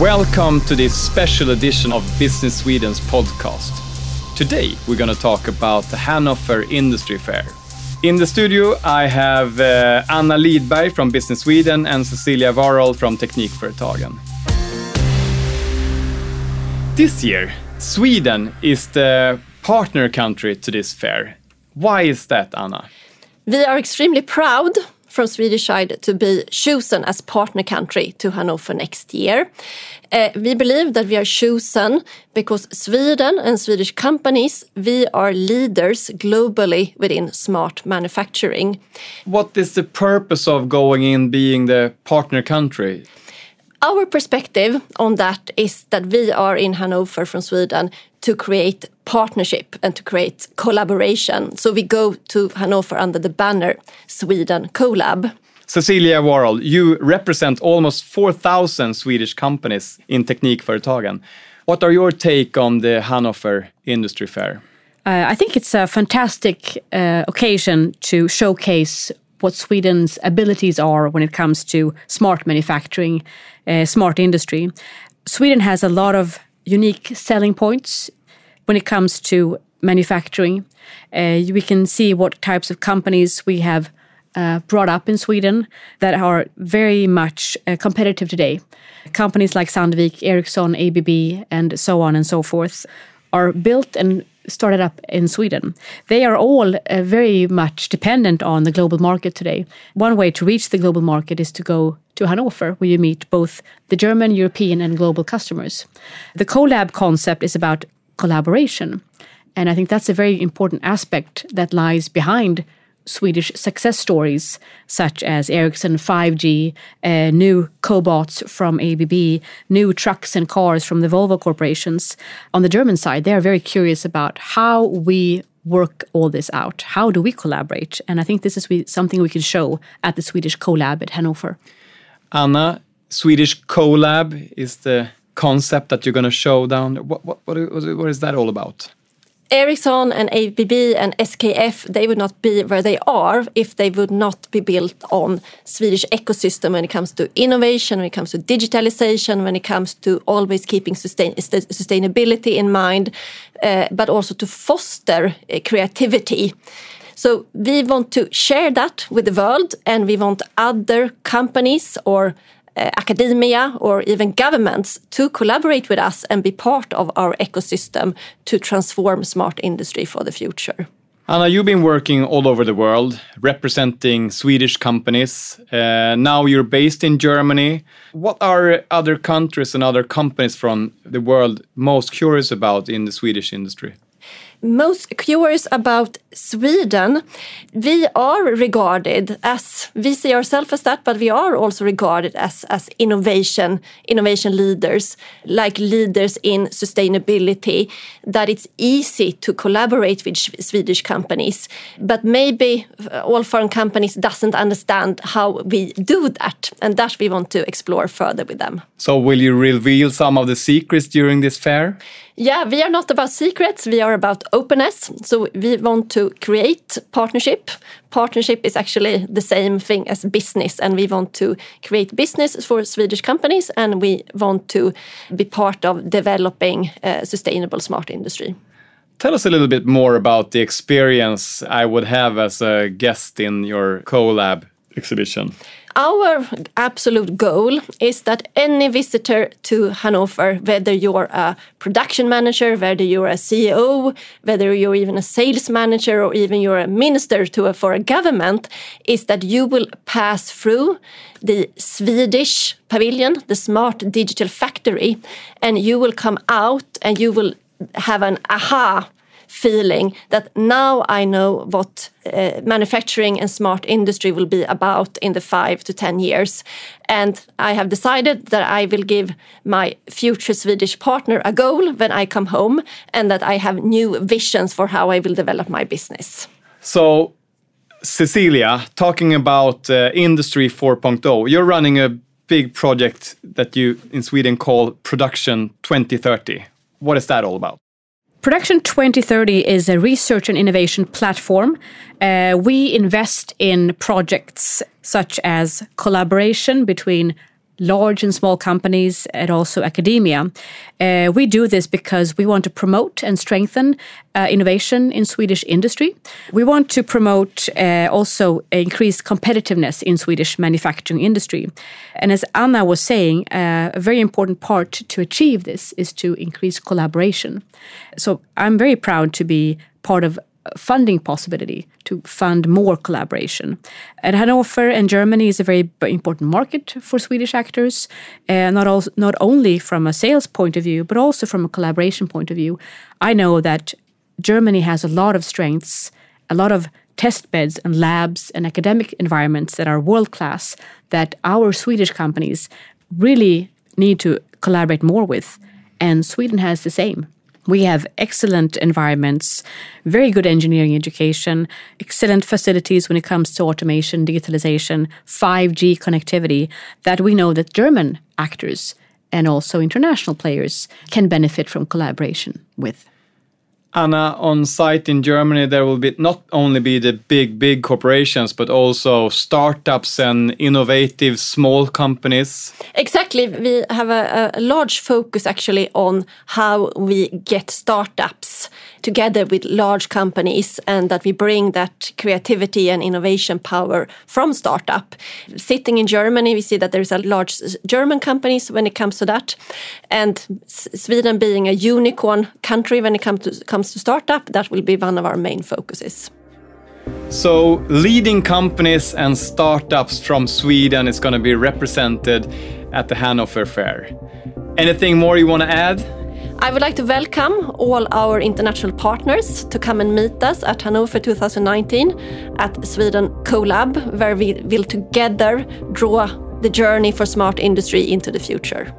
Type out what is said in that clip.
Welcome to this special edition of Business Sweden's podcast. Today we're going to talk about the Hanover Industry Fair. In the studio, I have uh, Anna Lidberg from Business Sweden and Cecilia Warrol from Teknikföretagen. This year, Sweden is the partner country to this fair. Why is that, Anna? We are extremely proud from Swedish side to be chosen as partner country to Hanover next year. Uh, we believe that we are chosen because Sweden and Swedish companies, we are leaders globally within smart manufacturing. What is the purpose of going in being the partner country? Our perspective on that is that we are in Hanover from Sweden to create partnership and to create collaboration. So we go to Hanover under the banner Sweden Collab. Cecilia Warrol, you represent almost 4,000 Swedish companies in Teknikföretagen. What are your take on the Hanover Industry Fair? Uh, I think it's a fantastic uh, occasion to showcase what Sweden's abilities are when it comes to smart manufacturing, uh, smart industry. Sweden has a lot of unique selling points when it comes to manufacturing. Uh, we can see what types of companies we have uh, brought up in Sweden that are very much uh, competitive today. Companies like Sandvik, Ericsson, ABB, and so on and so forth are built and started up in Sweden. They are all uh, very much dependent on the global market today. One way to reach the global market is to go to Hanover, where you meet both the German, European, and global customers. The collab concept is about collaboration. And I think that's a very important aspect that lies behind Swedish success stories, such as Ericsson 5G, uh, new cobots from ABB, new trucks and cars from the Volvo corporations. On the German side, they are very curious about how we work all this out. How do we collaborate? And I think this is something we can show at the Swedish CoLab at Hanover. Anna, Swedish CoLab is the concept that you're going to show down. What, what, what, what is that all about? Ericsson and ABB and SKF, they would not be where they are if they would not be built on Swedish ecosystem when it comes to innovation, when it comes to digitalization, when it comes to always keeping sustain sustainability in mind, uh, but also to foster uh, creativity. So we want to share that with the world and we want other companies or academia or even governments to collaborate with us and be part of our ecosystem to transform smart industry for the future. Anna, you've been working all over the world, representing Swedish companies. Uh, now you're based in Germany. What are other countries and other companies from the world most curious about in the Swedish industry? Most curious about Sweden, we are regarded as we see ourselves as that, but we are also regarded as as innovation innovation leaders, like leaders in sustainability. That it's easy to collaborate with Swedish companies, but maybe all foreign companies doesn't understand how we do that, and that we want to explore further with them. So, will you reveal some of the secrets during this fair? Yeah, we are not about secrets, we are about openness. So we want to create partnership. Partnership is actually the same thing as business, and we want to create business for Swedish companies, and we want to be part of developing a sustainable smart industry. Tell us a little bit more about the experience I would have as a guest in your collab exhibition? Our absolute goal is that any visitor to Hanover, whether you're a production manager, whether you're a CEO, whether you're even a sales manager, or even you're a minister to a, for a government, is that you will pass through the Swedish pavilion, the smart digital factory, and you will come out and you will have an aha feeling that now I know what uh, manufacturing and smart industry will be about in the five to 10 years. And I have decided that I will give my future Swedish partner a goal when I come home and that I have new visions for how I will develop my business. So, Cecilia, talking about uh, Industry 4.0, you're running a big project that you in Sweden call Production 2030. What is that all about? Production 2030 is a research and innovation platform. Uh, we invest in projects such as collaboration between large and small companies, and also academia. Uh, we do this because we want to promote and strengthen uh, innovation in Swedish industry. We want to promote uh, also increased competitiveness in Swedish manufacturing industry. And as Anna was saying, uh, a very important part to achieve this is to increase collaboration. So I'm very proud to be part of funding possibility to fund more collaboration. And Hanover and Germany is a very important market for Swedish actors, uh, not, not only from a sales point of view, but also from a collaboration point of view. I know that Germany has a lot of strengths, a lot of test beds and labs and academic environments that are world class that our Swedish companies really need to collaborate more with. And Sweden has the same. We have excellent environments, very good engineering education, excellent facilities when it comes to automation, digitalization, 5G connectivity that we know that German actors and also international players can benefit from collaboration with. Anna, on site in Germany, there will be not only be the big, big corporations, but also startups and innovative small companies. Exactly. We have a, a large focus actually on how we get startups together with large companies and that we bring that creativity and innovation power from startup. Sitting in Germany, we see that there's a large German companies when it comes to that. And Sweden being a unicorn country when it comes to, comes to startup, that will be one of our main focuses. So, leading companies and startups from Sweden is going to be represented at the Hanover Fair. Anything more you want to add? I would like to welcome all our international partners to come and meet us at Hannover 2019 at Sweden CoLab, where we will together draw the journey for smart industry into the future.